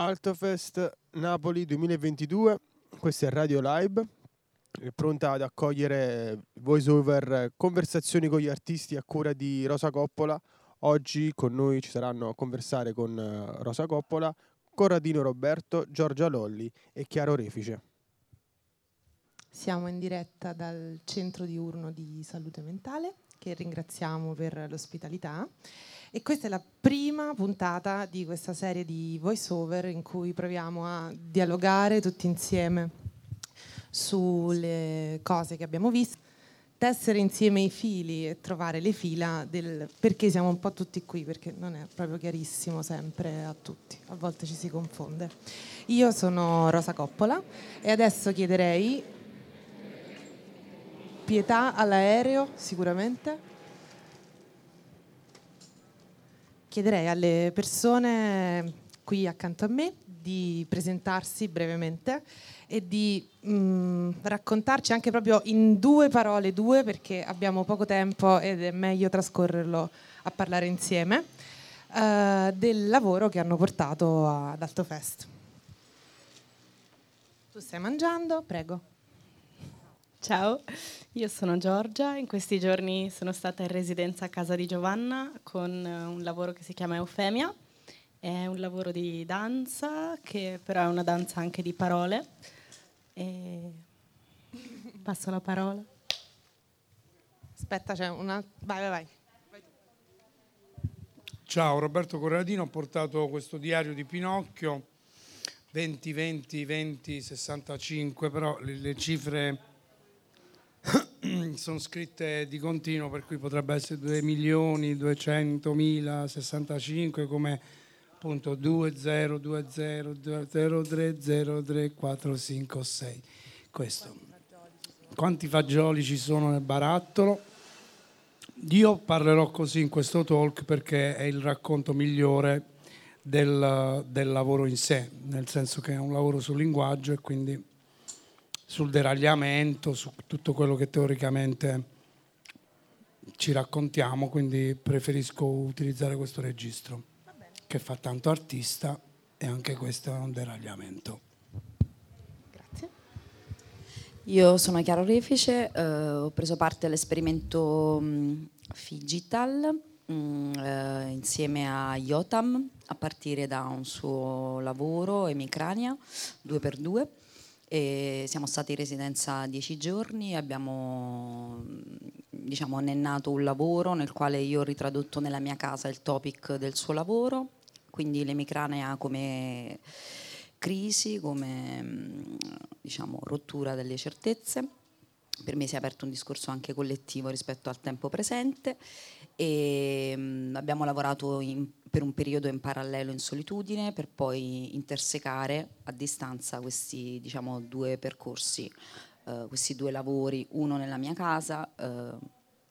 Altofest Napoli 2022, questa è Radio Live, è pronta ad accogliere voice over conversazioni con gli artisti a cura di Rosa Coppola. Oggi con noi ci saranno a conversare con eh, Rosa Coppola, Corradino Roberto, Giorgia Lolli e Chiaro Refice. Siamo in diretta dal centro diurno di salute mentale, che ringraziamo per l'ospitalità. E questa è la prima puntata di questa serie di voice over in cui proviamo a dialogare tutti insieme sulle cose che abbiamo visto, tessere insieme i fili e trovare le fila del perché siamo un po' tutti qui, perché non è proprio chiarissimo sempre a tutti, a volte ci si confonde. Io sono Rosa Coppola e adesso chiederei pietà all'aereo sicuramente chiederei alle persone qui accanto a me di presentarsi brevemente e di mh, mm, raccontarci anche proprio in due parole, due perché abbiamo poco tempo ed è meglio trascorrerlo a parlare insieme, uh, del lavoro che hanno portato ad Altofest. Tu stai mangiando? Prego. Ciao, io sono Giorgia, in questi giorni sono stata in residenza a casa di Giovanna con eh, un lavoro che si chiama Eufemia, è un lavoro di danza che però è una danza anche di parole e passo la parola. Aspetta, c'è una... Vai, vai, vai. Ciao, Roberto Corradino, ho portato questo diario di Pinocchio 20, 20, 20, 65, però le, le cifre sono scritte di continuo, per cui potrebbe essere 2 milioni 200 mila 65 come appunto 202030030345 Questo. Quanti fagioli ci sono nel barattolo? Io parlerò così in questo talk perché è il racconto migliore del, del lavoro in sé, nel senso che è un lavoro sul linguaggio e quindi sul deragliamento, su tutto quello che teoricamente ci raccontiamo, quindi preferisco utilizzare questo registro che fa tanto artista e anche questo è un deragliamento. Io sono Chiaro Refice, eh, ho preso parte all'esperimento mh, mm, Figital mh, mm, eh, insieme a Yotam a partire da un suo lavoro Emicrania 2x2 e siamo stati in residenza dieci giorni, abbiamo diciamo, annenato un lavoro nel quale io ho ritradotto nella mia casa il topic del suo lavoro, quindi l'emicranea come crisi, come diciamo, rottura delle certezze. Per me si è aperto un discorso anche collettivo rispetto al tempo presente e abbiamo lavorato in per un periodo in parallelo in solitudine per poi intersecare a distanza questi diciamo, due percorsi, eh, questi due lavori, uno nella mia casa, eh,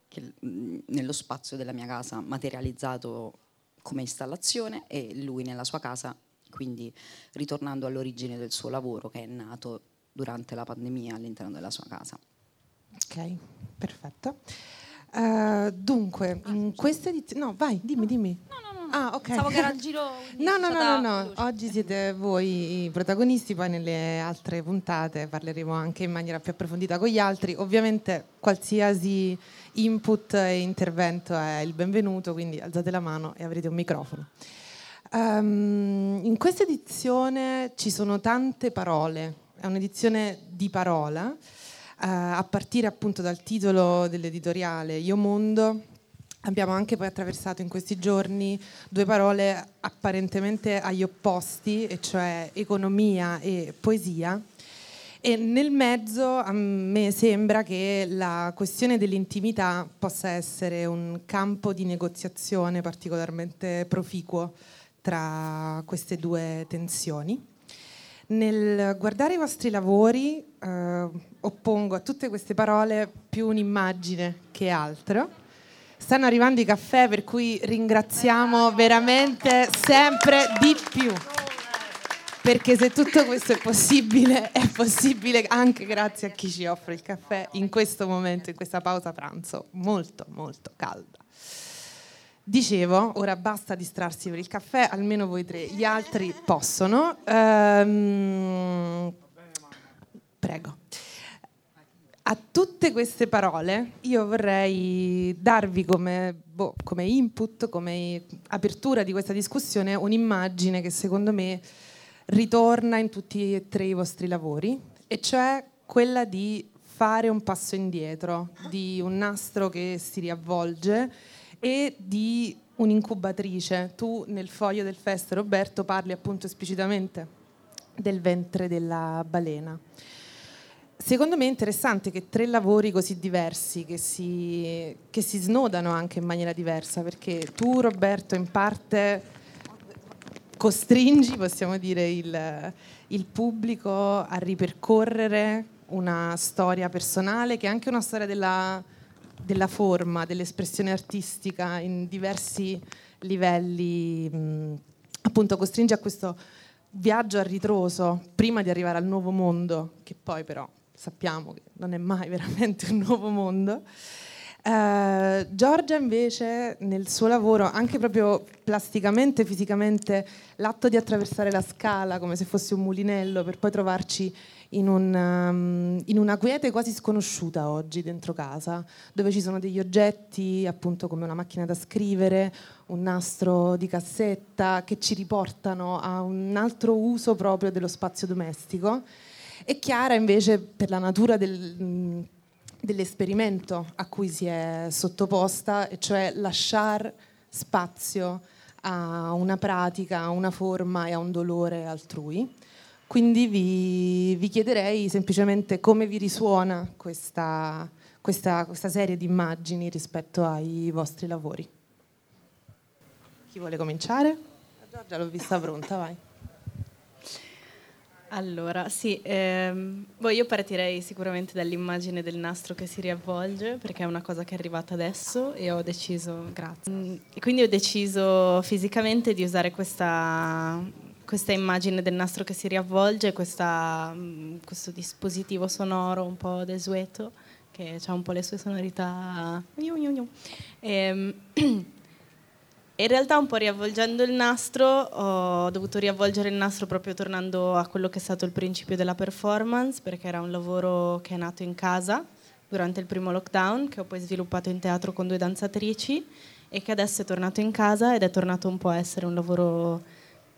che, nello spazio della mia casa materializzato come installazione e lui nella sua casa, quindi ritornando all'origine del suo lavoro che è nato durante la pandemia all'interno della sua casa. Ok, perfetto. Uh, dunque, in questa edizione... No, vai, dimmi, dimmi. No, no. Ah, ok. Pensavo che era il giro. No, no, no, no, no. Oggi siete voi i protagonisti, poi nelle altre puntate parleremo anche in maniera più approfondita con gli altri. Ovviamente qualsiasi input e intervento è il benvenuto, quindi alzate la mano e avrete un microfono. Um, in questa edizione ci sono tante parole, è un'edizione di parola, a partire appunto dal titolo dell'editoriale Io Mondo, Abbiamo anche poi attraversato in questi giorni due parole apparentemente agli opposti, e cioè economia e poesia. E nel mezzo a me sembra che la questione dell'intimità possa essere un campo di negoziazione particolarmente proficuo tra queste due tensioni. Nel guardare i vostri lavori eh, oppongo a tutte queste parole più un'immagine che altro Stanno arrivando i caffè, per cui ringraziamo veramente sempre di più. Perché se tutto questo è possibile, è possibile anche grazie a chi ci offre il caffè in questo momento, in questa pausa pranzo molto, molto calda. Dicevo, ora basta distrarsi per il caffè, almeno voi tre, gli altri possono. Ehm, prego. A tutte queste parole io vorrei darvi come, boh, come input, come apertura di questa discussione un'immagine che secondo me ritorna in tutti e tre i vostri lavori, e cioè quella di fare un passo indietro, di un nastro che si riavvolge e di un'incubatrice. Tu nel foglio del fest, Roberto, parli appunto esplicitamente del ventre della balena. Secondo me è interessante che tre lavori così diversi, che si, che si snodano anche in maniera diversa, perché tu Roberto in parte costringi, possiamo dire, il, il pubblico a ripercorrere una storia personale che è anche una storia della, della forma, dell'espressione artistica in diversi livelli, mh, appunto costringe a questo viaggio a ritroso prima di arrivare al nuovo mondo, che poi però sappiamo che non è mai veramente un nuovo mondo. Uh, Giorgia invece nel suo lavoro, anche proprio plasticamente, fisicamente, l'atto di attraversare la scala come se fosse un mulinello per poi trovarci in, un, um, in, una quiete quasi sconosciuta oggi dentro casa, dove ci sono degli oggetti appunto come una macchina da scrivere, un nastro di cassetta che ci riportano a un altro uso proprio dello spazio domestico. E Chiara invece per la natura del, dell'esperimento a cui si è sottoposta, cioè lasciare spazio a una pratica, a una forma e a un dolore altrui. Quindi vi, vi chiederei semplicemente come vi risuona questa, questa, questa serie di immagini rispetto ai vostri lavori. Chi vuole cominciare? Giorgia l'ho vista pronta, vai. Allora, sì, ehm, boh, io partirei sicuramente dall'immagine del nastro che si riavvolge, perché è una cosa che è arrivata adesso e ho deciso, grazie. Mm, e quindi ho deciso fisicamente di usare questa, questa immagine del nastro che si riavvolge, questa, mm, questo dispositivo sonoro un po' desueto, che ha un po' le sue sonorità. E, ehm, in realtà un po' riavvolgendo il nastro ho dovuto riavvolgere il nastro proprio tornando a quello che è stato il principio della performance perché era un lavoro che è nato in casa durante il primo lockdown che ho poi sviluppato in teatro con due danzatrici e che adesso è tornato in casa ed è tornato un po' a essere un lavoro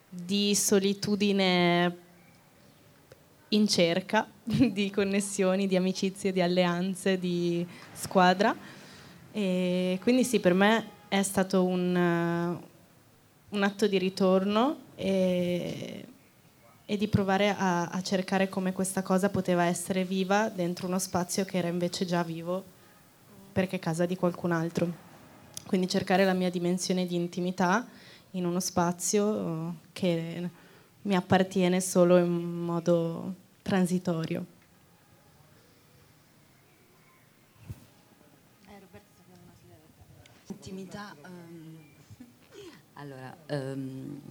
di solitudine in cerca di connessioni, di amicizie, di alleanze, di squadra. E quindi sì per me è stato un, uh, un atto di ritorno e, e di provare a, a, cercare come questa cosa poteva essere viva dentro uno spazio che era invece già vivo perché è casa di qualcun altro. Quindi cercare la mia dimensione di intimità in uno spazio uh, che mi appartiene solo in modo transitorio. Intimità. Um, allora, um,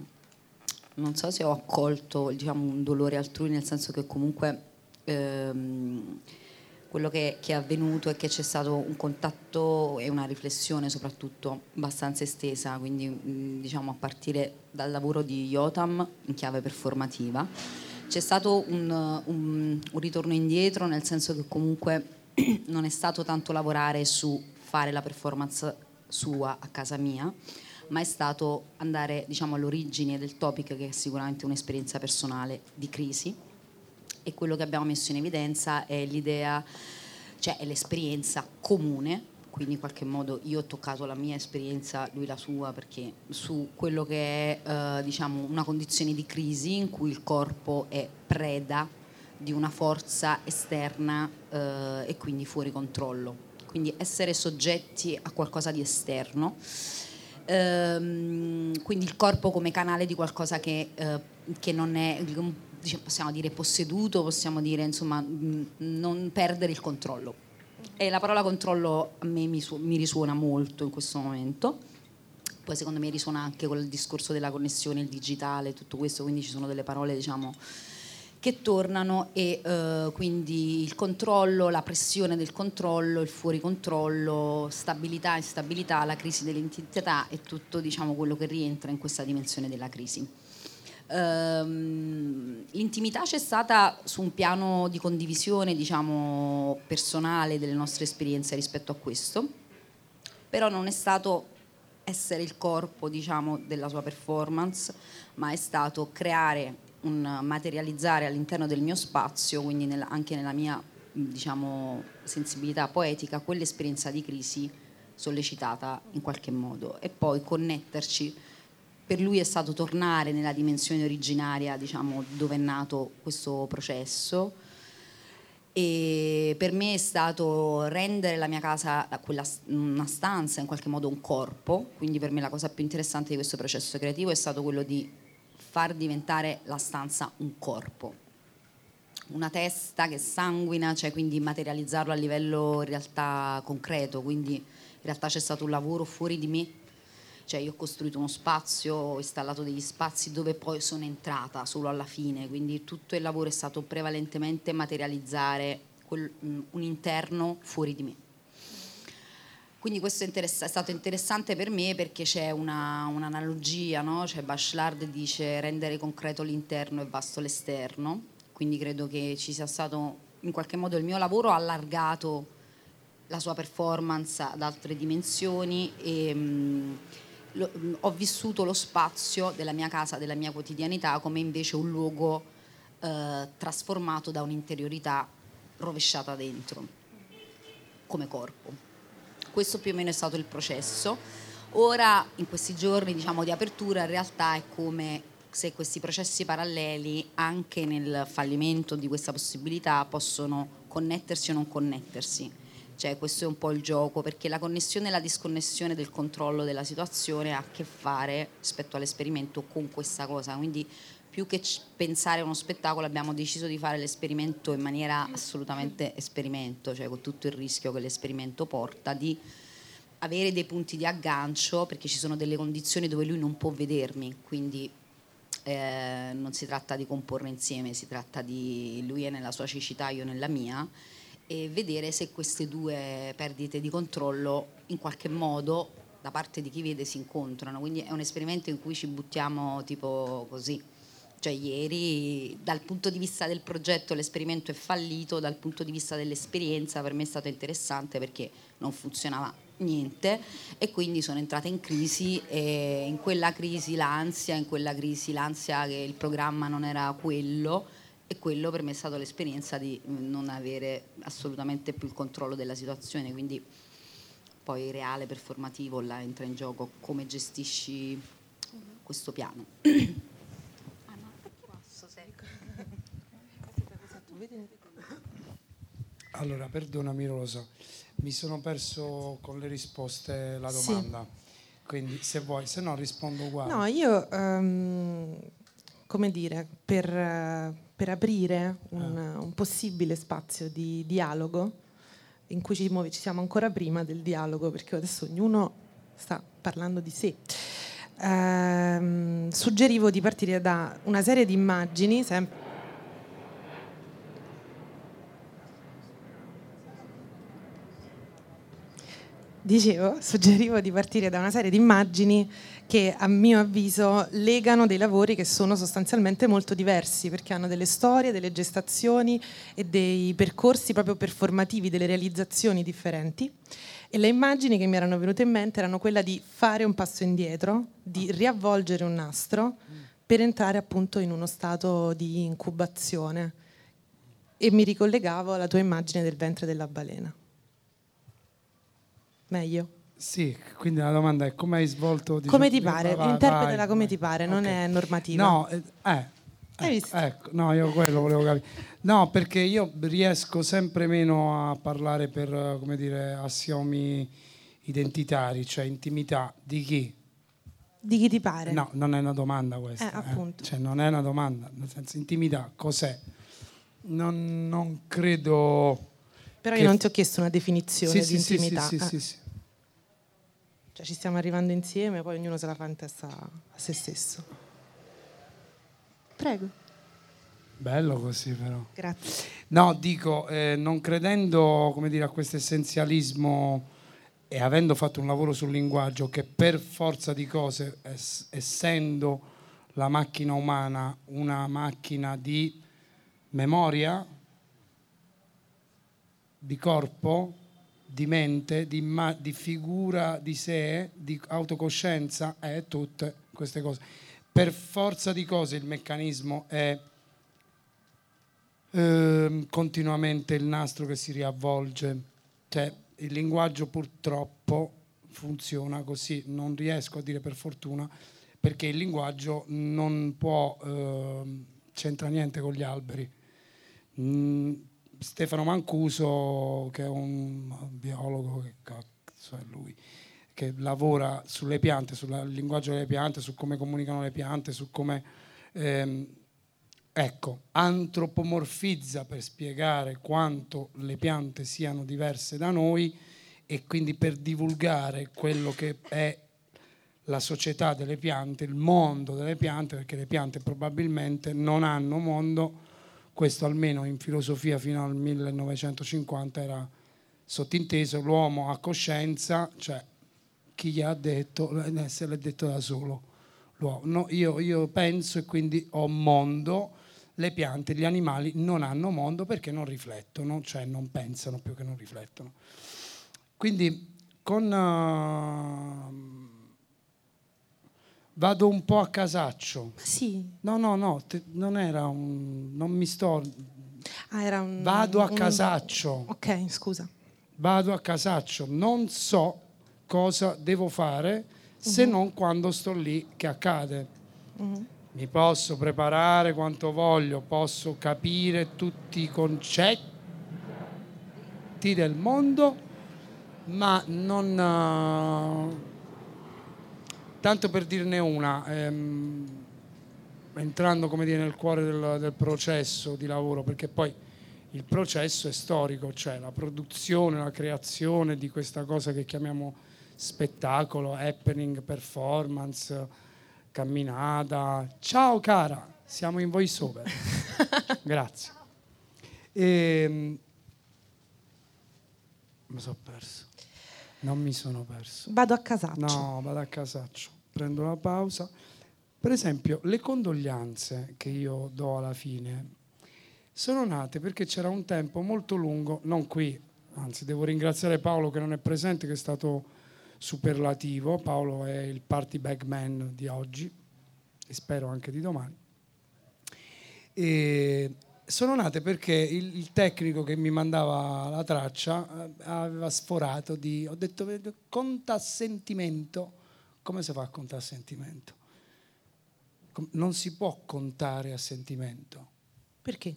non so se ho accolto diciamo, un dolore altrui, nel senso che comunque um, quello che, che, è avvenuto è che c'è stato un contatto e una riflessione soprattutto abbastanza estesa, quindi diciamo a partire dal lavoro di Yotam in chiave performativa. C'è stato un, un, un ritorno indietro, nel senso che comunque non è stato tanto lavorare su fare la performance sua a casa mia, ma è stato andare diciamo, all'origine del topic che è sicuramente un'esperienza personale di crisi. E quello che abbiamo messo in evidenza è l'idea, cioè è l'esperienza comune, quindi in qualche modo io ho toccato la mia esperienza, lui la sua, perché su quello che è eh, diciamo, una condizione di crisi in cui il corpo è preda di una forza esterna eh, e quindi fuori controllo quindi essere soggetti a qualcosa di esterno. Ehm, quindi il corpo come canale di qualcosa che, eh, che non è, possiamo dire, posseduto, possiamo dire, insomma, non perdere il controllo. E la parola controllo a me mi, su- mi risuona molto in questo momento. Poi secondo me risuona anche con il discorso della connessione, il digitale, tutto questo, quindi ci sono delle parole, diciamo, che tornano e eh, quindi il controllo, la pressione del controllo, il fuori controllo, stabilità, instabilità, la crisi dell'entità e tutto diciamo, quello che rientra in questa dimensione della crisi. Ehm, l'intimità c'è stata su un piano di condivisione diciamo, personale delle nostre esperienze rispetto a questo, però non è stato essere il corpo diciamo, della sua performance, ma è stato creare un materializzare all'interno del mio spazio, quindi nella, anche nella mia diciamo, sensibilità poetica, quell'esperienza di crisi sollecitata in qualche modo e poi connetterci. Per lui è stato tornare nella dimensione originaria, diciamo, dove è nato questo processo. E per me è stato rendere la mia casa quella, una stanza, in qualche modo un corpo. Quindi per me la cosa più interessante di questo processo creativo è stato quello di far diventare la stanza un corpo, una testa che sanguina, cioè quindi materializzarlo a livello in realtà concreto, quindi in realtà c'è stato un lavoro fuori di me, cioè io ho costruito uno spazio, ho installato degli spazi dove poi sono entrata solo alla fine, quindi tutto il lavoro è stato prevalentemente materializzare un interno fuori di me. Quindi questo è, interess- è, stato interessante per me perché c'è una, un'analogia, no? cioè Bachelard dice rendere concreto l'interno e vasto l'esterno, quindi credo che ci sia stato in qualche modo il mio lavoro allargato la sua performance ad altre dimensioni e mh, lo, mh, ho vissuto lo spazio della mia casa, della mia quotidianità come invece un luogo eh, trasformato da un'interiorità rovesciata dentro come corpo. Questo più o meno è stato il processo. Ora, in questi giorni diciamo, di apertura, in realtà è come se questi processi paralleli, anche nel fallimento di questa possibilità, possono connettersi o non connettersi. Cioè, questo è un po' il gioco, perché la connessione e la disconnessione del controllo della situazione ha a che fare, rispetto all'esperimento, con questa cosa. Quindi più che pensare a uno spettacolo abbiamo deciso di fare l'esperimento in maniera assolutamente esperimento, cioè con tutto il rischio che l'esperimento porta di avere dei punti di aggancio perché ci sono delle condizioni dove lui non può vedermi, quindi eh, non si tratta di comporre insieme, si tratta di lui è nella sua cecità, io nella mia e vedere se queste due perdite di controllo in qualche modo da parte di chi vede si incontrano, quindi è un esperimento in cui ci buttiamo tipo così cioè ieri dal punto di vista del progetto l'esperimento è fallito, dal punto di vista dell'esperienza per me è stato interessante perché non funzionava niente e quindi sono entrata in crisi e in quella crisi l'ansia, in quella crisi l'ansia che il programma non era quello e quello per me è stata l'esperienza di non avere assolutamente più il controllo della situazione, quindi poi reale, performativo, là entra in gioco come gestisci questo piano. Allora, perdonami Rosa, mi sono perso con le risposte la domanda, sì. quindi se vuoi, se no rispondo uguale. No, io, um, come dire, per, per aprire un, ah. un, possibile spazio di dialogo, in cui ci, muove, ci siamo ancora prima del dialogo, perché adesso ognuno sta parlando di sé. Uh, suggerivo di partire da una serie di immagini, sempre Dicevo, suggerivo di partire da una serie di immagini che a mio avviso legano dei lavori che sono sostanzialmente molto diversi perché hanno delle storie, delle gestazioni e dei percorsi proprio performativi, delle realizzazioni differenti. E le immagini che mi erano venute in mente erano quella di fare un passo indietro, di riavvolgere un nastro per entrare appunto in uno stato di incubazione. E mi ricollegavo alla tua immagine del ventre della balena meglio? Sì, quindi la domanda è come hai svolto... Diciamo, come ti pare, vai, interpretala vai, come vai. ti pare, non okay. è normativa. No, eh, eh, ecco, ecco, no, io quello volevo capire. No, perché io riesco sempre meno a parlare per, come dire, assiomi identitari, cioè intimità di chi? Di chi ti pare? No, non è una domanda questa. Eh, appunto. Eh. Cioè, non è una domanda, nel senso, intimità, cos'è? Non, non credo... Però io non ti ho chiesto una definizione sì, di sì, intimità. Sì, sì, sì, sì, cioè ci stiamo arrivando insieme, poi ognuno se la fa in testa a se stesso. Prego. Bello così però. Grazie. No, dico, eh, non credendo come dire, a questo essenzialismo e avendo fatto un lavoro sul linguaggio che per forza di cose, ess- essendo la macchina umana una macchina di memoria, di corpo, di mente, di, ma- di figura di sé, di autocoscienza, è tutte queste cose. Per forza di cose il meccanismo è eh, continuamente il nastro che si riavvolge. Cioè, il linguaggio purtroppo funziona così, non riesco a dire per fortuna, perché il linguaggio non può, eh, c'entra niente con gli alberi. Mm, Stefano Mancuso, che è un biologo, che cazzo è lui, che lavora sulle piante, sul linguaggio delle piante, su come comunicano le piante, su come... Ehm, ecco, antropomorfizza per spiegare quanto le piante siano diverse da noi e quindi per divulgare quello che è la società delle piante, il mondo delle piante, perché le piante probabilmente non hanno mondo, questo almeno in filosofia fino al 1950 era sottinteso, l'uomo ha coscienza, cioè chi gli ha detto, eh, se l'ha detto da solo. No, io, io penso e quindi ho mondo, le piante, gli animali non hanno mondo perché non riflettono, cioè non pensano più che non riflettono. Quindi con... Uh, vado un po' a casaccio. Sì. No, no, no, te, non era un... non mi sto... Ah, era un... Vado a un, casaccio. Ok, scusa. Vado a casaccio, non so cosa devo fare se uh-huh. non quando sto lì che accade. Uh-huh. Mi posso preparare quanto voglio, posso capire tutti i concetti del mondo, ma non... Uh, tanto per dirne una, ehm, entrando come dire, nel cuore del, del processo di lavoro, perché poi il processo è storico, cioè la produzione, la creazione di questa cosa che chiamiamo spettacolo, happening, performance, camminata. Ciao cara, siamo in voice over. Grazie. E, ehm, mi sono perso. Non mi sono perso. Vado a casaccio. No, vado a casaccio. Prendo la pausa. Per esempio, le condoglianze che io do alla fine sono nate perché c'era un tempo molto lungo, non qui, anzi devo ringraziare Paolo che non è presente, che è stato superlativo. Paolo è il party bagman di oggi e spero anche di domani. E sono nate perché il, il, tecnico che mi mandava la traccia eh, aveva sforato di... Ho detto, conta sentimento. Come si fa a contare a sentimento? Non si può contare a sentimento. Perché?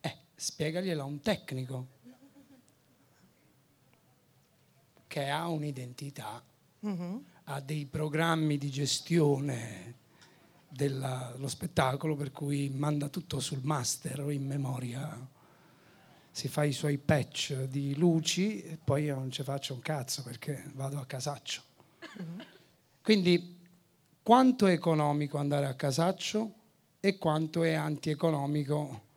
Eh, spiegaglielo a un tecnico che ha un'identità, uh-huh. ha dei programmi di gestione dello spettacolo per cui manda tutto sul master in memoria. Si fa i suoi patch di luci e poi io non ci faccio un cazzo perché vado a casaccio. Quindi quanto è economico andare a casaccio e quanto è antieconomico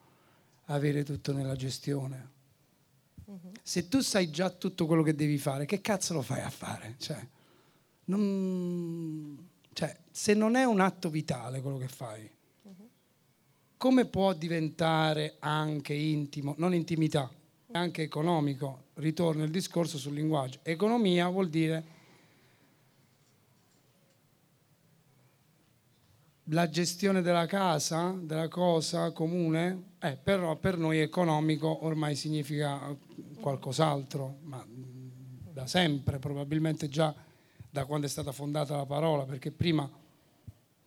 avere tutto nella gestione? Se tu sai già tutto quello che devi fare che cazzo lo fai a fare? Cioè, non cioè, se non è un atto vitale quello che fai, come può diventare anche intimo, non intimità, anche economico? Ritorna il discorso sul linguaggio. Economia vuol dire la gestione della casa, della cosa comune, eh, però per noi economico ormai significa qualcos'altro, ma da sempre, probabilmente già da quando è stata fondata la parola, perché prima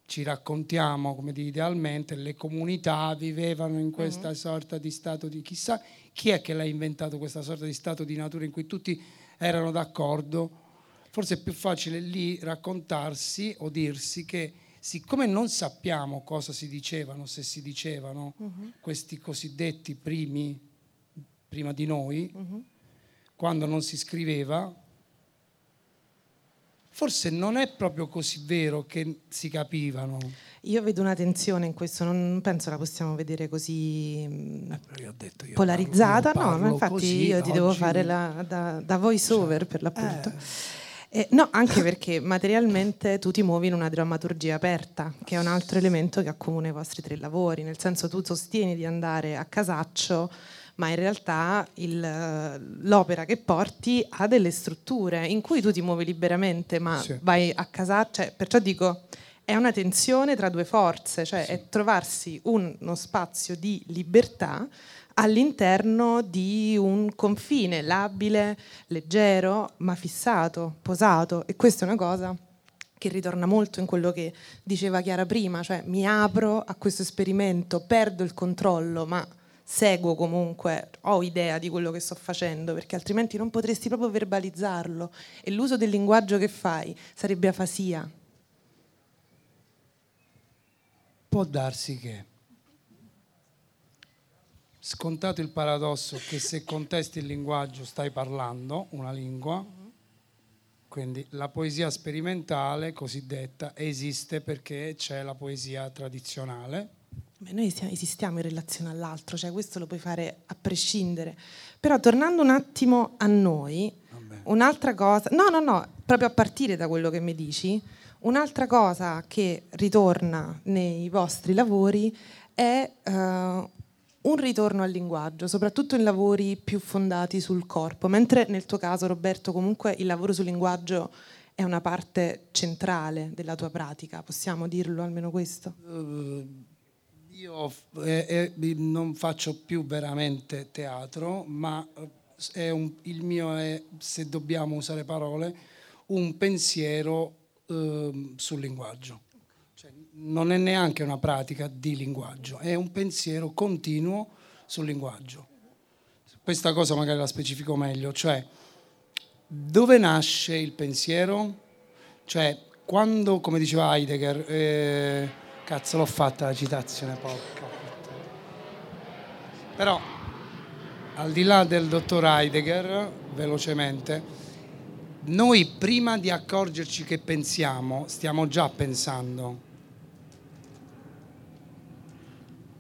ci raccontiamo, come dire, idealmente, le comunità vivevano in questa uh-huh. sorta di stato di chissà chi è che l'ha inventato questa sorta di stato di natura in cui tutti erano d'accordo. Forse è più facile lì raccontarsi o dirsi che siccome non sappiamo cosa si dicevano, se si dicevano uh-huh. questi cosiddetti primi, prima di noi, uh-huh. quando non si scriveva, forse non è proprio così vero che si capivano. Io vedo una tensione in questo, non penso la possiamo vedere così mm, eh, detto, polarizzata. Parlo, no, ma infatti io ti devo fare la, da, da voice over cioè, per l'appunto. Eh. Eh, no, anche perché materialmente tu ti muovi in una drammaturgia aperta, che è un altro elemento che accomuna i vostri tre lavori, nel senso tu sostieni di andare a casaccio, ma in realtà il, l'opera che porti ha delle strutture in cui tu ti muovi liberamente, ma sì. vai a casaccio, cioè, perciò dico è una tensione tra due forze, cioè sì. è trovarsi uno spazio di libertà all'interno di un confine labile, leggero, ma fissato, posato. E questa è una cosa che ritorna molto in quello che diceva Chiara prima, cioè mi apro a questo esperimento, perdo il controllo, ma seguo comunque, ho idea di quello che sto facendo, perché altrimenti non potresti proprio verbalizzarlo e l'uso del linguaggio che fai sarebbe afasia. Può darsi che scontato il paradosso che se contesti il linguaggio stai parlando una lingua, quindi la poesia sperimentale cosiddetta esiste perché c'è la poesia tradizionale. Beh, noi esistiamo in relazione all'altro, cioè questo lo puoi fare a prescindere. Però tornando un attimo a noi, Vabbè. un'altra cosa, no, no, no, proprio a partire da quello che mi dici, un'altra cosa che ritorna nei vostri lavori è uh, un ritorno al linguaggio, soprattutto in lavori più fondati sul corpo, mentre nel tuo caso Roberto comunque il lavoro sul linguaggio è una parte centrale della tua pratica, possiamo dirlo almeno questo? Uh, io eh, eh, non faccio più veramente teatro, ma è un, il mio è, se dobbiamo usare parole, un pensiero eh, sul linguaggio non è neanche una pratica di linguaggio, è un pensiero continuo sul linguaggio. Questa cosa magari la specifico meglio, cioè dove nasce il pensiero? Cioè quando, come diceva Heidegger, eh, cazzo l'ho fatta la citazione, porca. Però al di là del dottor Heidegger, velocemente, noi prima di accorgerci che pensiamo, stiamo già pensando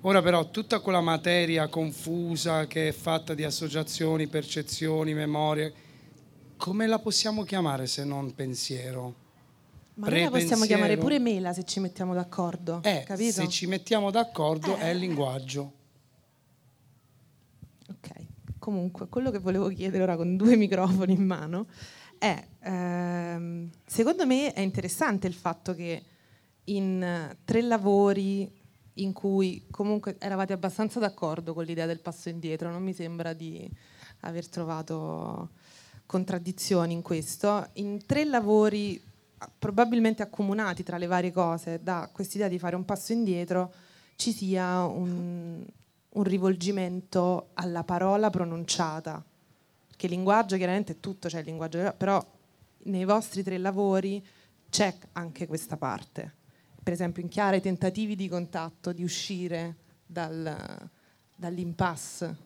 Ora però tutta quella materia confusa che è fatta di associazioni, percezioni, memorie, come la possiamo chiamare se non pensiero? Ma noi la possiamo chiamare pure mela se ci mettiamo d'accordo. Eh, capito? se ci mettiamo d'accordo eh. è il linguaggio. Ok, comunque quello che volevo chiedere ora con due microfoni in mano è, ehm, secondo me è interessante il fatto che in tre lavori in cui comunque eravate abbastanza d'accordo con l'idea del passo indietro, non mi sembra di aver trovato contraddizioni in questo. In tre lavori probabilmente accomunati tra le varie cose da quest'idea di fare un passo indietro ci sia un, un rivolgimento alla parola pronunciata, che il linguaggio chiaramente è tutto, c'è il linguaggio, però nei vostri tre lavori c'è anche questa parte. Per esempio in Chiara i tentativi di contatto, di uscire dal, dall'impasse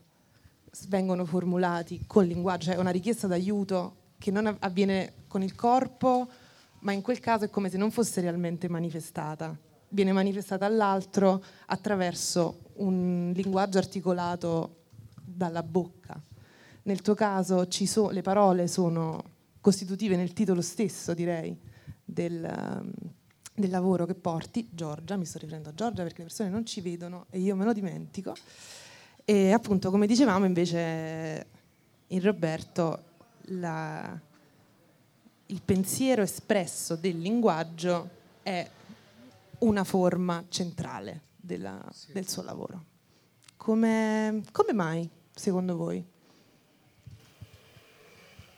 vengono formulati con linguaggio, cioè una richiesta d'aiuto che non avviene con il corpo, ma in quel caso è come se non fosse realmente manifestata. Viene manifestata all'altro attraverso un linguaggio articolato dalla bocca. Nel tuo caso so, le parole sono costitutive nel titolo stesso, direi, del, del lavoro che porti, Giorgia, mi sto riferendo a Giorgia perché le persone non ci vedono e io me lo dimentico, e appunto come dicevamo invece in Roberto la, il pensiero espresso del linguaggio è una forma centrale della, del suo lavoro. Come, come mai, secondo voi?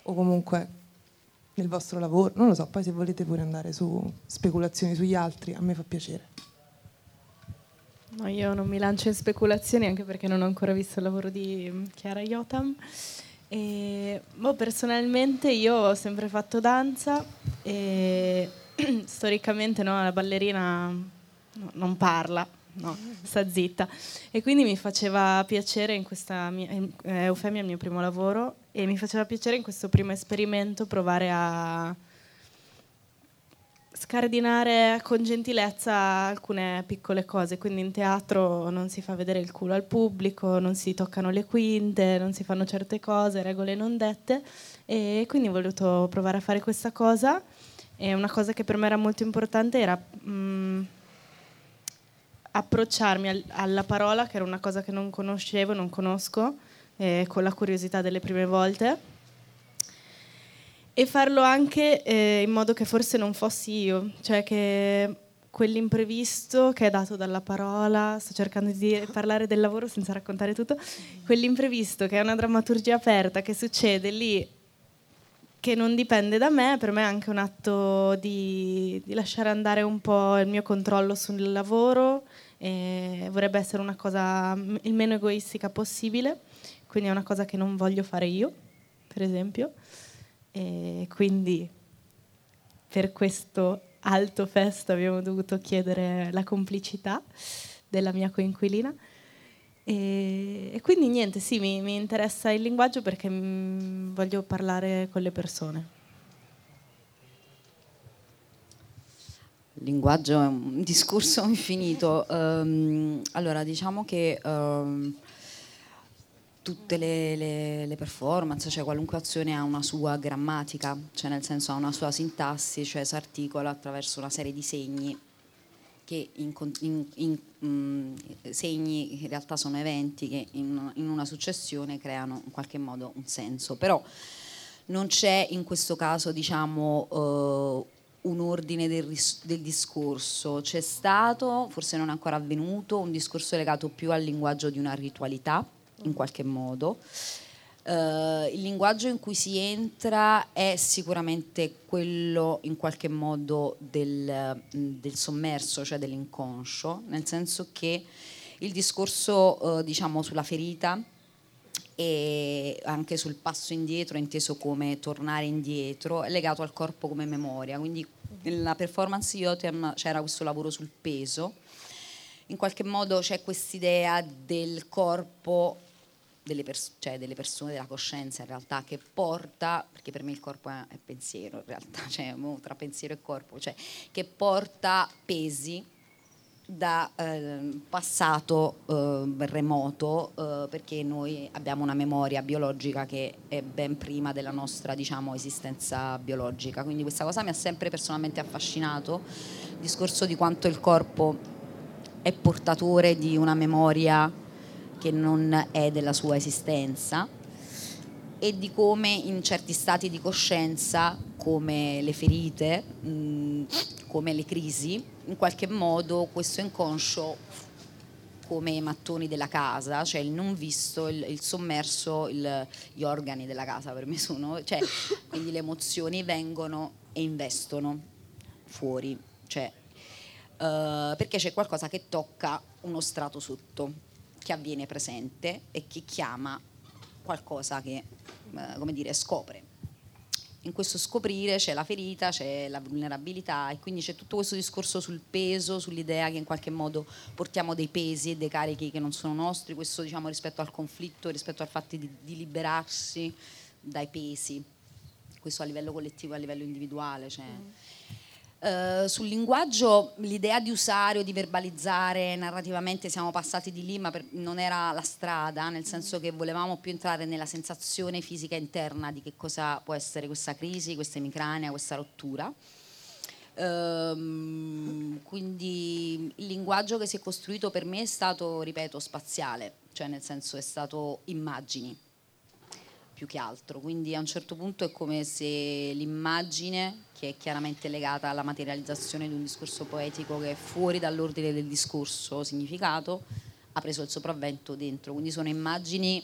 O comunque nel vostro lavoro, non lo so, poi se volete pure andare su speculazioni sugli altri, a me fa piacere. No, io non mi lancio in speculazioni anche perché non ho ancora visto il lavoro di mm, Chiara Iotam. E, boh, personalmente io ho sempre fatto danza e storicamente no, la ballerina no, non parla, no, sta zitta. E quindi mi faceva piacere in questa mia, eh, Eufemia, il mio primo lavoro, e mi faceva piacere in questo primo esperimento provare a, scardinare con gentilezza alcune piccole cose, quindi in teatro non si fa vedere il culo al pubblico, non si toccano le quinte, non si fanno certe cose, regole non dette. E quindi ho voluto provare a fare questa cosa. E una cosa che per me era molto importante era mh, mm, approcciarmi al, alla parola, che era una cosa che non conoscevo, non conosco, eh, con la curiosità delle prime volte e farlo anche eh, in modo che forse non fossi io, cioè che quell'imprevisto che è dato dalla parola, sto cercando di parlare del lavoro senza raccontare tutto, quell'imprevisto che è una drammaturgia aperta che succede lì, che non dipende da me, per me è anche un atto di, di lasciare andare un po' il mio controllo sul lavoro, e vorrebbe essere una cosa il meno egoistica possibile, quindi è una cosa che non voglio fare io, per esempio. E quindi per questo alto festo abbiamo dovuto chiedere la complicità della mia coinquilina. E, e quindi niente, sì, mi, mi, interessa il linguaggio perché m, mm, voglio parlare con le persone. Il linguaggio è un discorso infinito. Um, allora, diciamo che um, tutte le, le, le, performance, cioè qualunque azione ha una sua grammatica, cioè nel senso ha una sua sintassi, cioè si articola attraverso una serie di segni che in, in, in, in segni in realtà sono eventi che in, una successione creano in qualche modo un senso, però non c'è in questo caso diciamo uh, un ordine del, del, discorso, c'è stato, forse non è ancora avvenuto, un discorso legato più al linguaggio di una ritualità in qualche modo. Uh, il linguaggio in cui si entra è sicuramente quello in qualche modo del, del sommerso, cioè dell'inconscio, nel senso che il discorso uh, diciamo sulla ferita e anche sul passo indietro, inteso come tornare indietro, è legato al corpo come memoria. Quindi nella performance Yotem c'era questo lavoro sul peso. In qualche modo c'è quest'idea del corpo delle, pers- cioè delle, persone, della coscienza in realtà, che porta, perché per me il corpo è, pensiero in realtà, cioè tra pensiero e corpo, cioè che porta pesi da eh, passato eh, remoto eh, perché noi abbiamo una memoria biologica che è ben prima della nostra diciamo, esistenza biologica. Quindi questa cosa mi ha sempre personalmente affascinato il discorso di quanto il corpo è portatore di una memoria che non è della sua esistenza e di come in certi stati di coscienza, come le ferite, come le crisi, in qualche modo questo inconscio come i mattoni della casa, cioè il non visto, il, il sommerso, il, gli organi della casa per me sono, cioè, quindi le emozioni vengono e investono fuori, cioè, uh, perché c'è qualcosa che tocca uno strato sotto che avviene presente e che chiama qualcosa che, eh, come dire, scopre. In questo scoprire c'è la ferita, c'è la vulnerabilità e quindi c'è tutto questo discorso sul peso, sull'idea che in qualche modo portiamo dei pesi e dei carichi che non sono nostri, questo diciamo rispetto al conflitto, rispetto al fatto di, di liberarsi dai pesi, questo a livello collettivo e a livello individuale. Cioè. Mm Uh, sul linguaggio l'idea di usare o di verbalizzare narrativamente siamo passati di lì, ma per, non era la strada, nel senso che volevamo più entrare nella sensazione fisica interna di che cosa può essere questa crisi, questa emicrania, questa rottura. Uh, quindi il linguaggio che si è costruito per me è stato, ripeto, spaziale, cioè nel senso è stato immagini più che altro, quindi a un certo punto è come se l'immagine, che è chiaramente legata alla materializzazione di un discorso poetico che è fuori dall'ordine del discorso significato, ha preso il sopravvento dentro, quindi sono immagini,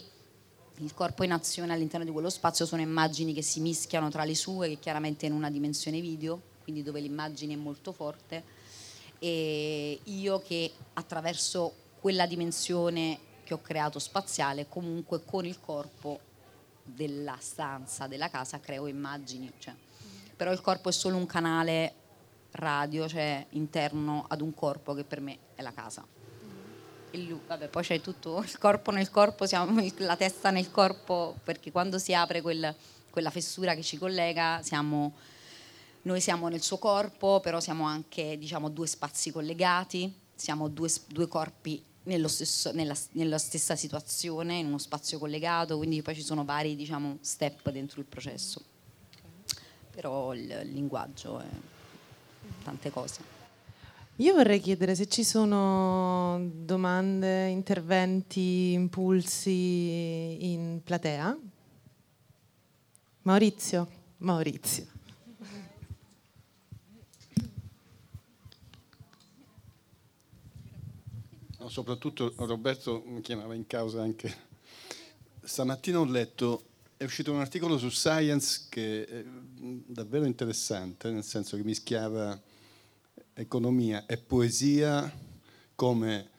il corpo in azione all'interno di quello spazio sono immagini che si mischiano tra le sue, che chiaramente in una dimensione video, quindi dove l'immagine è molto forte, e io che attraverso quella dimensione che ho creato spaziale, comunque con il corpo della stanza, della casa, creo immagini. Cioè. Però il corpo è solo un canale radio, cioè interno ad un corpo che per me è la casa. Il, vabbè, poi c'è tutto il corpo nel corpo, siamo, la testa nel corpo, perché quando si apre quel, quella fessura che ci collega siamo noi siamo nel suo corpo, però siamo anche diciamo, due spazi collegati, siamo due, due corpi stesso, nella, nella, stessa situazione, in uno spazio collegato, quindi poi ci sono vari diciamo, step dentro il processo. Però il, il linguaggio è tante cose. Io vorrei chiedere se ci sono domande, interventi, impulsi in platea. Maurizio, Maurizio. Soprattutto Roberto mi chiamava in causa anche. Stamattina ho letto, è uscito un articolo su Science che è davvero interessante, nel senso che mischiava economia e poesia come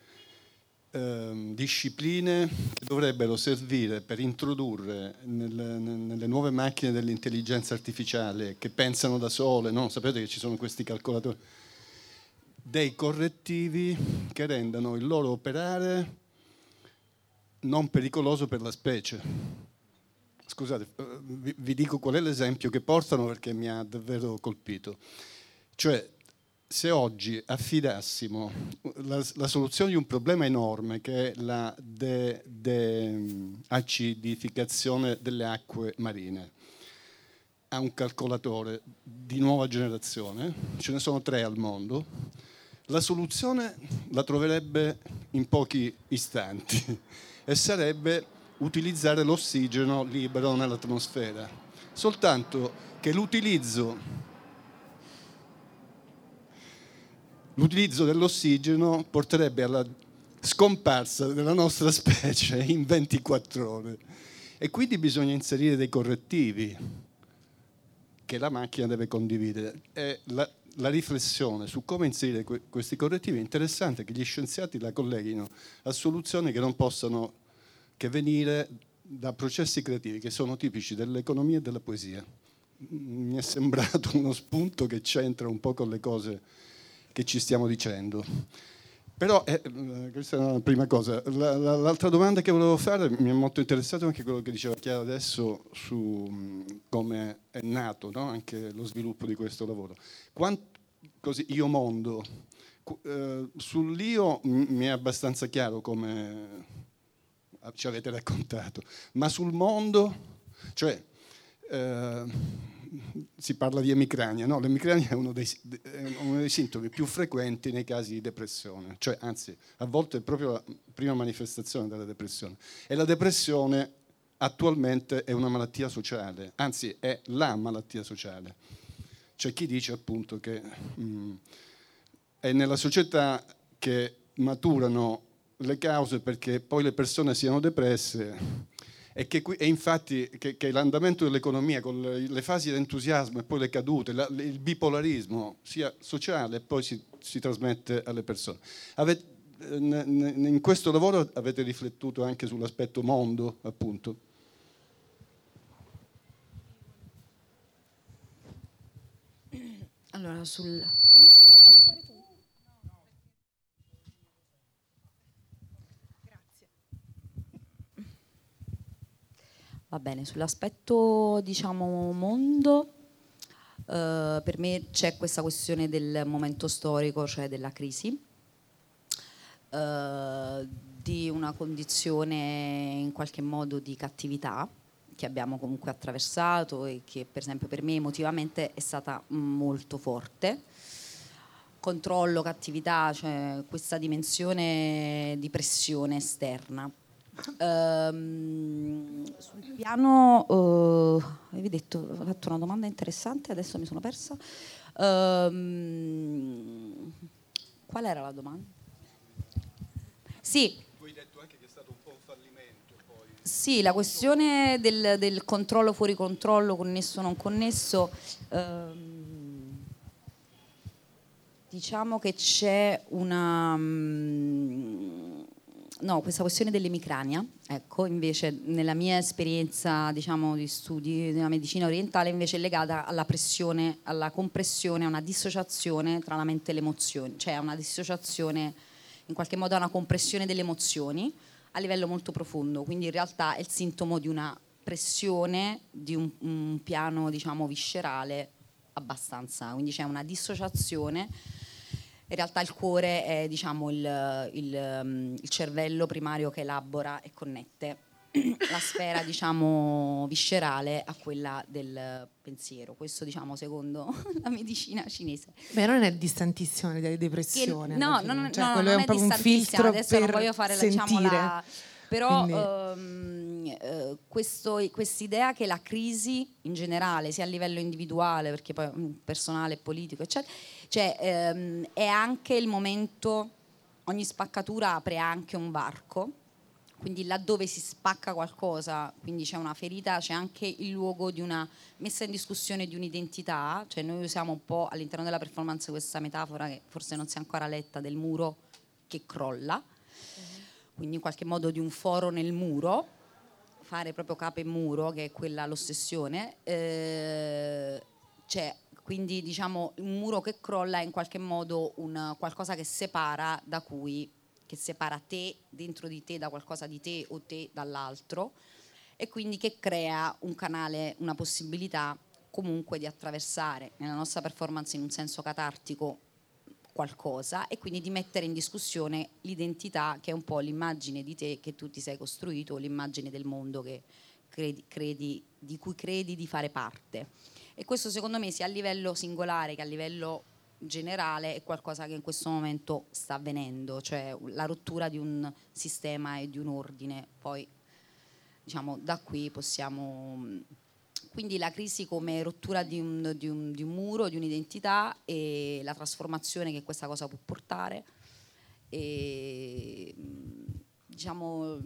eh, discipline che dovrebbero servire per introdurre nelle, nelle, nuove macchine dell'intelligenza artificiale che pensano da sole, no? sapete che ci sono questi calcolatori, dei correttivi che rendano il loro operare non pericoloso per la specie. Scusate, eh, vi, dico qual è l'esempio che portano perché mi ha davvero colpito. Cioè, se oggi affidassimo la, la, soluzione di un problema enorme che è la deacidificazione de delle acque marine a un calcolatore di nuova generazione, ce ne sono tre al mondo, la soluzione la troverebbe in pochi istanti e sarebbe utilizzare l'ossigeno libero nell'atmosfera. Soltanto che l'utilizzo l'utilizzo dell'ossigeno porterebbe alla scomparsa della nostra specie in 24 ore. E quindi bisogna inserire dei correttivi che la macchina deve condividere. E la, la riflessione su come inserire que- questi correttivi è interessante che gli scienziati la colleghino a soluzioni che non possano che venire da processi creativi che sono tipici dell'economia e della poesia. Mi è sembrato uno spunto che c'entra un po' con le cose che ci stiamo dicendo. Però eh, questa è la prima cosa. La, la, l'altra domanda che volevo fare mi è molto interessato anche quello che diceva Chiara adesso su mh, come è nato no? anche lo sviluppo di questo lavoro. Quanto, così, io mondo, eh, sull'io mi è abbastanza chiaro come ci avete raccontato, ma sul mondo, cioè eh, si parla di emicrania, no? l'emicrania è uno, dei, è uno dei, sintomi più frequenti nei casi di depressione, cioè anzi a volte è proprio la prima manifestazione della depressione. E la depressione attualmente è una malattia sociale, anzi è la malattia sociale. C'è chi dice appunto che mh, mm, è nella società che maturano le cause perché poi le persone siano depresse e, che, e infatti che, che, l'andamento dell'economia con le, le fasi di entusiasmo e poi le cadute, la, il bipolarismo sia sociale e poi si, si trasmette alle persone. Avete, in questo lavoro avete riflettuto anche sull'aspetto mondo, appunto? Allora, sul... Cominci, vuoi cominciare tu? Va bene, sull'aspetto diciamo mondo, eh, per me c'è questa questione del momento storico, cioè della crisi, eh, di una condizione in qualche modo di cattività che abbiamo comunque attraversato e che per esempio per me emotivamente è stata molto forte. Controllo, cattività, cioè questa dimensione di pressione esterna Um, sul piano, uh, avevi detto, ho fatto una domanda interessante, adesso mi sono persa. Um, qual era la domanda? Sì. Tu hai detto anche che è stato un po' un fallimento. Poi. Sì, la questione del, del controllo fuori controllo, connesso o non connesso. Um, diciamo che c'è una. No, questa questione dell'emicrania, ecco, invece nella mia esperienza diciamo, di studi della medicina orientale invece è legata alla pressione, alla compressione, a una dissociazione tra la mente e le emozioni, cioè a una dissociazione, in qualche modo a una compressione delle emozioni a livello molto profondo, quindi in realtà è il sintomo di una pressione di un, un piano diciamo viscerale abbastanza, quindi c'è una dissociazione. In realtà il cuore è diciamo, il, il, mm, il cervello primario che elabora e connette la sfera diciamo viscerale a quella del pensiero. Questo diciamo secondo la medicina cinese. Beh non è distantissima dalla depressione che, no, non, cioè, no, quello non è, un, un filtro adesso non voglio fare diciamo, la, però Quindi... um, uh, quest'idea che la crisi in generale sia a livello individuale perché poi um, personale politico eccetera cioè um, è anche il momento ogni spaccatura apre anche un varco quindi laddove si spacca qualcosa, quindi c'è una ferita, c'è anche il luogo di una messa in discussione di un'identità, cioè noi usiamo un po' all'interno della performance questa metafora che forse non si è ancora letta del muro che crolla, quindi in qualche modo di un foro nel muro, fare proprio capo e muro, che è quella l'ossessione, eh, c'è quindi diciamo un muro che crolla è in qualche modo un, qualcosa che separa da cui che separa te dentro di te da qualcosa di te o te dall'altro e quindi che crea un canale, una possibilità comunque di attraversare nella nostra performance in un senso catartico qualcosa e quindi di mettere in discussione l'identità che è un po' l'immagine di te che tu ti sei costruito, l'immagine del mondo credi, credi, di cui credi di fare parte. E questo secondo me sia a livello singolare che a livello generale è qualcosa che in questo momento sta avvenendo, cioè la rottura di un sistema e di un ordine. Poi diciamo da qui possiamo quindi la crisi come rottura di un, di, un, di un, muro, di un'identità e la trasformazione che questa cosa può portare. E, diciamo,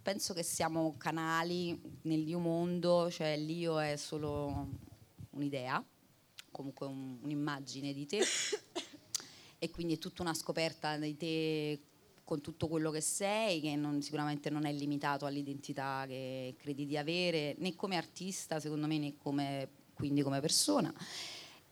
penso che siamo canali nell'io mondo, cioè l'io è solo un'idea comunque un, un'immagine di te e quindi è tutta una scoperta di te con tutto quello che sei, che non, sicuramente non è limitato all'identità che credi di avere, né come artista, secondo me, né come, quindi come persona.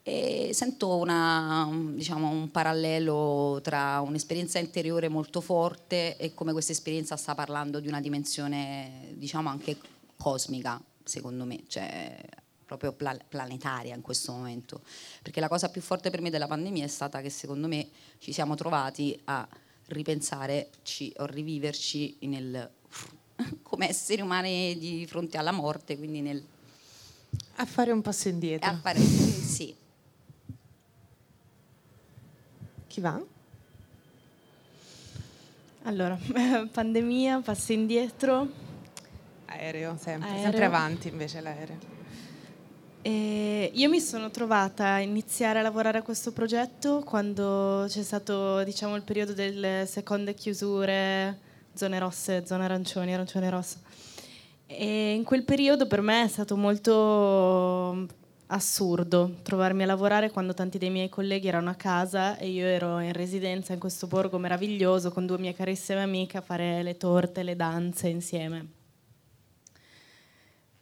E sento una, diciamo, un parallelo tra un'esperienza interiore molto forte e come questa esperienza sta parlando di una dimensione, diciamo, anche cosmica, secondo me. Cioè, proprio planetaria in questo momento. Perché la cosa più forte per me della pandemia è stata che secondo me ci siamo trovati a ripensare o riviverci nel, come esseri umani di fronte alla morte, quindi nel... A fare un passo indietro. A fare, sì. Chi va? Allora, pandemia, passo indietro. Aereo, sempre, Aereo. sempre avanti invece l'aereo. E io mi sono trovata a iniziare a lavorare a questo progetto quando c'è stato diciamo, il periodo delle seconde chiusure, zone rosse, zone arancioni, arancione rossa. E in quel periodo per me è stato molto assurdo trovarmi a lavorare quando tanti dei miei colleghi erano a casa e io ero in residenza in questo borgo meraviglioso con due mie carissime amiche a fare le torte, le danze insieme.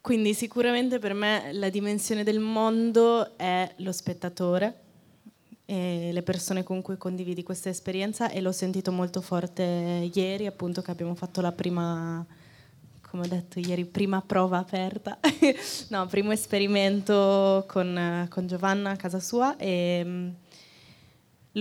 Quindi sicuramente per me la dimensione del mondo è lo spettatore e le persone con cui condividi questa esperienza e l'ho sentito molto forte ieri, appunto che abbiamo fatto la prima, come ho detto ieri, prima prova aperta, no, primo esperimento con, con, Giovanna a casa sua e mm,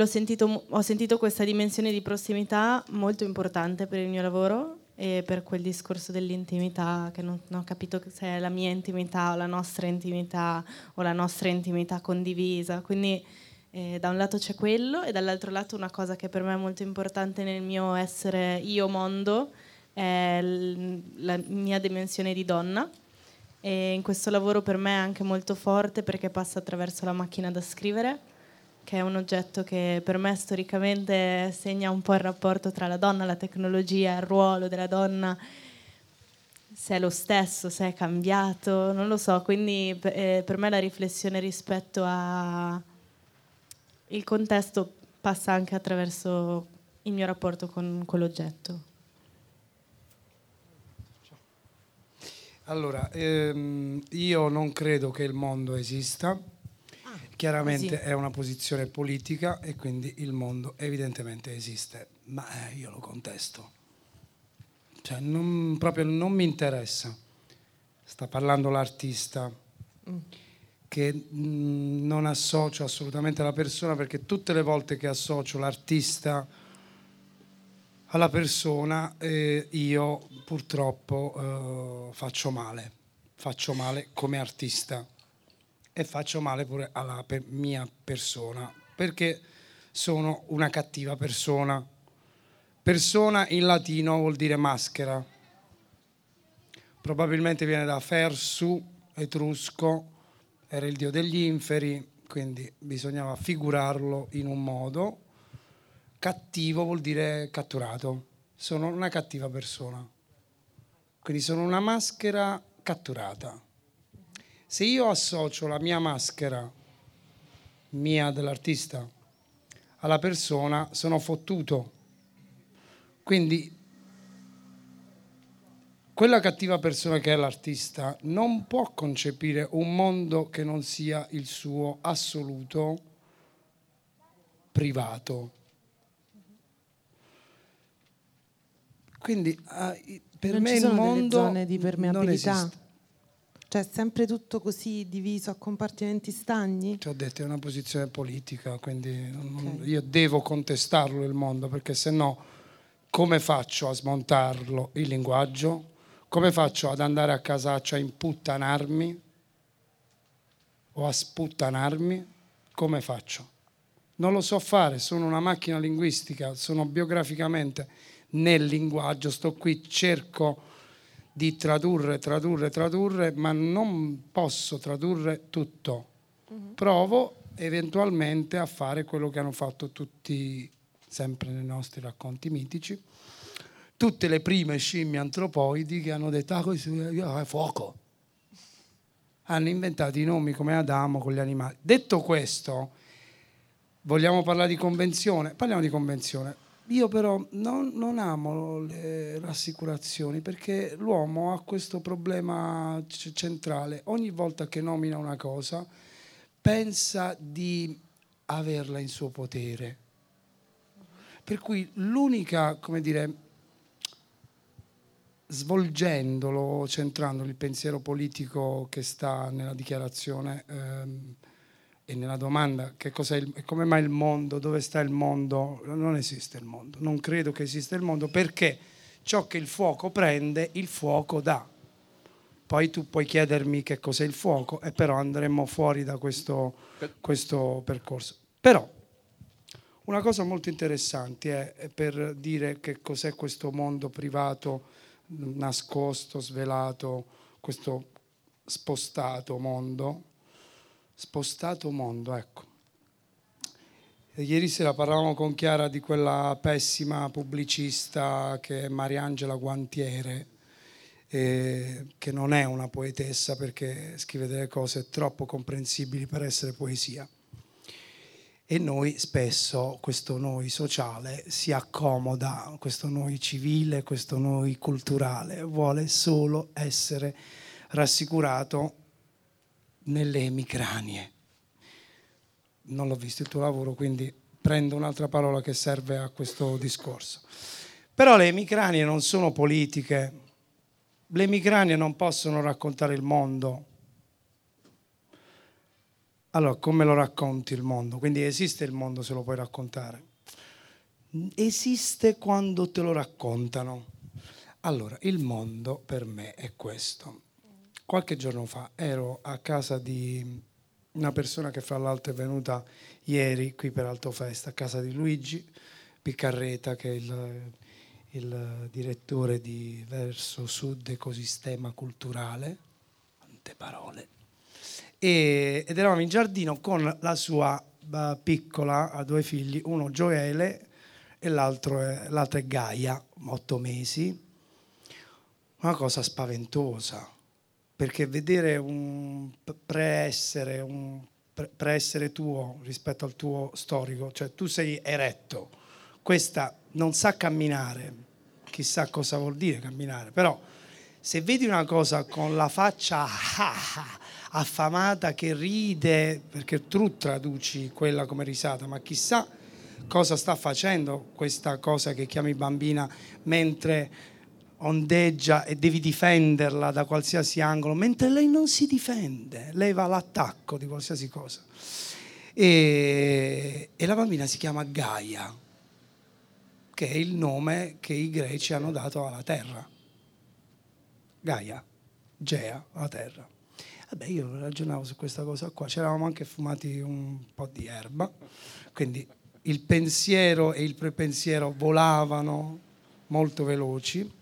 sentito, ho sentito questa dimensione di prossimità molto importante per il mio lavoro e per quel discorso dell'intimità, che non, non, ho capito se è la mia intimità o la nostra intimità o la nostra intimità condivisa. Quindi eh, da un lato c'è quello e dall'altro lato una cosa che per me è molto importante nel mio essere io mondo è l- la mia dimensione di donna. E in questo lavoro per me è anche molto forte perché passa attraverso la macchina da scrivere che è un oggetto che per me storicamente segna un po' il rapporto tra la donna, la tecnologia, il ruolo della donna, se è lo stesso, se è cambiato, non lo so, quindi eh, per me la riflessione rispetto al contesto passa anche attraverso il mio rapporto con quell'oggetto. Allora, ehm, io non credo che il mondo esista, Chiaramente Così. è una posizione politica e quindi il mondo evidentemente esiste, ma eh, io lo contesto. Cioè, non, proprio non mi interessa. Sta parlando l'artista. Mm. che mh, non associo assolutamente alla persona perché tutte le volte che associo l'artista alla persona eh, io purtroppo eh, faccio male, faccio male come artista e faccio male pure alla mia persona perché sono una cattiva persona. Persona in latino vuol dire maschera. Probabilmente viene da fersu, etrusco, era il dio degli inferi, quindi bisognava figurarlo in un modo. Cattivo vuol dire catturato. Sono una cattiva persona. Quindi sono una maschera catturata. Se io associo la mia maschera, mia dell'artista, alla persona, sono fottuto. Quindi quella cattiva persona che è l'artista non può concepire un mondo che non sia il suo assoluto privato. Quindi uh, per non me il mondo zone di permeabilità. non esiste. Cioè, è sempre tutto così diviso a compartimenti stagni? Ti ho detto, è una posizione politica, quindi non- io devo contestarlo il mondo, perché se no come faccio a smontarlo il linguaggio? Come faccio ad andare a casaccio a imputtanarmi o a sputtanarmi? Come faccio? Non lo so fare, sono una macchina linguistica, sono biograficamente nel linguaggio, sto qui, cerco di tradurre, tradurre, tradurre, ma non posso tradurre tutto. Provo eventualmente a fare quello che hanno fatto tutti, sempre nei nostri racconti mitici, tutte le prime scimmie antropoidi che hanno detto ah, questo è fuoco. Hanno inventato i nomi come Adamo con gli animali. Detto questo, vogliamo parlare di convenzione? Parliamo di convenzione. Io però non, non amo le rassicurazioni perché l'uomo ha questo problema c- centrale. Ogni volta che nomina una cosa pensa di averla in suo potere. Per cui l'unica, come dire, svolgendolo, centrando il pensiero politico che sta nella dichiarazione ehm, e nella domanda che cos'è il, come mai il mondo, dove sta il mondo, non esiste il mondo, non credo che esista il mondo perché ciò che il fuoco prende, il fuoco dà. Poi tu puoi chiedermi che cos'è il fuoco e però andremo fuori da questo, questo percorso. Però una cosa molto interessante è per dire che cos'è questo mondo privato nascosto, svelato, questo spostato mondo. Spostato mondo, ecco. Ieri sera parlavamo con Chiara di quella pessima pubblicista che è Mariangela Guantiere, eh, che non è una poetessa perché scrive delle cose troppo comprensibili per essere poesia. E noi spesso, questo noi sociale, si accomoda, questo noi civile, questo noi culturale, vuole solo essere rassicurato nelle emicranie. Non l'ho visto il tuo lavoro, quindi prendo un'altra parola che serve a questo discorso. Però le emicranie non sono politiche, le emicranie non possono raccontare il mondo, allora, come lo racconti il mondo? Quindi esiste il mondo se lo puoi raccontare? Esiste quando te lo raccontano. Allora, il mondo per me è questo. Qualche giorno fa ero a casa di una persona che fra l'altro è venuta ieri qui per Altofesta, a casa di Luigi Piccarreta, che è il, il direttore di Verso Sud Ecosistema Culturale. Quante parole e, ed eravamo in giardino con la sua uh, piccola, ha due figli, uno Gioele e l'altro è, l'altra è Gaia, otto mesi. Una cosa spaventosa, perché vedere un preessere, un preessere tuo rispetto al tuo storico, cioè tu sei eretto, questa non sa camminare, chissà cosa vuol dire camminare, però se vedi una cosa con la faccia affamata che ride, perché tu traduci quella come risata, ma chissà cosa sta facendo questa cosa che chiami bambina mentre ondeggia e devi difenderla da qualsiasi angolo, mentre lei non si difende, lei va all'attacco di qualsiasi cosa. E, e la bambina si chiama Gaia, che è il nome che i greci hanno dato alla terra. Gaia, Gea, la terra. Vabbè, io ragionavo su questa cosa qua, c'eravamo anche fumati un po' di erba, quindi il pensiero e il prepensiero volavano molto veloci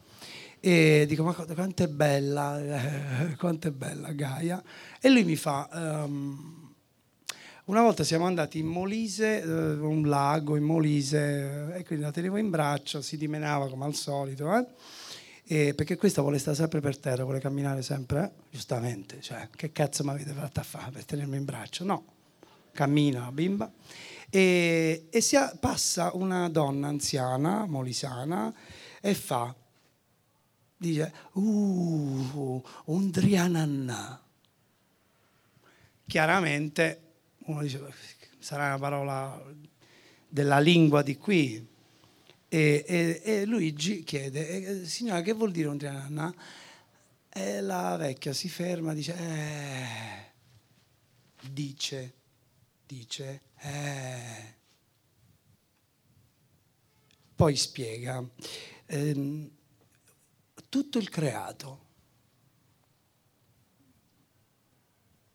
e dico ma quanto è bella, eh, quanto è bella Gaia. E lui mi fa, um, una volta siamo andati in Molise, uh, un lago in Molise, e quindi la tenevo in braccio, si dimenava come al solito, eh? E perché questa vuole stare sempre per terra, vuole camminare sempre, eh? giustamente, cioè, che cazzo mi avete fatto a fare per tenermi in braccio? No, cammina la bimba. E, e si passa una donna anziana, molisana, e fa, dice, uh, un driananna. Chiaramente uno dice, sarà una parola della lingua di qui, e, e, e Luigi chiede, signora che vuol dire un trianna? E la vecchia si ferma, dice, eh, dice, dice, eh. Poi spiega, ehm, tutto il creato.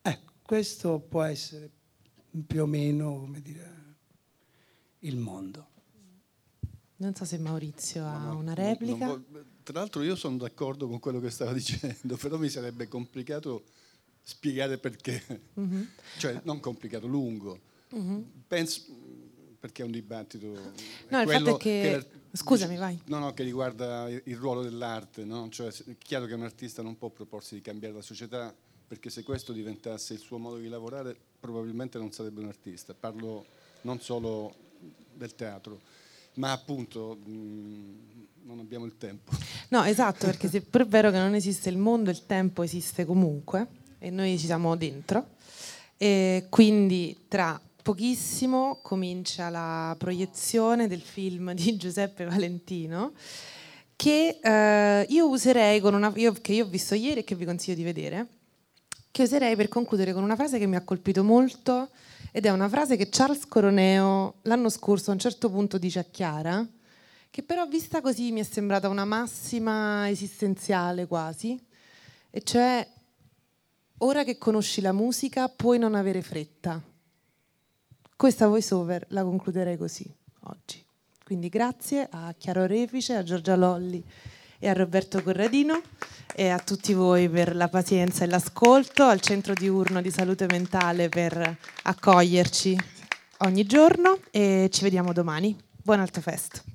Ecco, questo può essere più o meno, come dire, il mondo. Non so se Maurizio ha no, una replica. Vo- tra l'altro io sono d'accordo con quello che stava dicendo, però mi sarebbe complicato spiegare perché. Mm-hmm. Cioè, non complicato, lungo. Mm-hmm. Penso, perché è un dibattito... No, il fatto è che... che Scusami, vai. No, no, che riguarda il ruolo dell'arte. No? Cioè, è chiaro che un artista non può proporsi di cambiare la società, perché se questo diventasse il suo modo di lavorare, probabilmente non sarebbe un artista. Parlo non solo del teatro ma appunto mh, non abbiamo il tempo. No, esatto, perché se è vero che non esiste il mondo, il tempo esiste comunque e noi ci siamo dentro. E quindi tra pochissimo comincia la proiezione del film di Giuseppe Valentino che eh, io userei con una io, che io ho visto ieri e che vi consiglio di vedere che userei per concludere con una frase che mi ha colpito molto ed è una frase che Charles Coroneo l'anno scorso a un certo punto dice a Chiara, che però vista così mi è sembrata una massima esistenziale quasi, e cioè ora che conosci la musica puoi non avere fretta. Questa voice over la concluderei così oggi. Quindi grazie a Chiaro Refice, a Giorgia Lolli e a Roberto Corradino e a tutti voi per la pazienza e l'ascolto, al centro diurno di salute mentale per accoglierci ogni giorno e ci vediamo domani. Buon Alto Fest.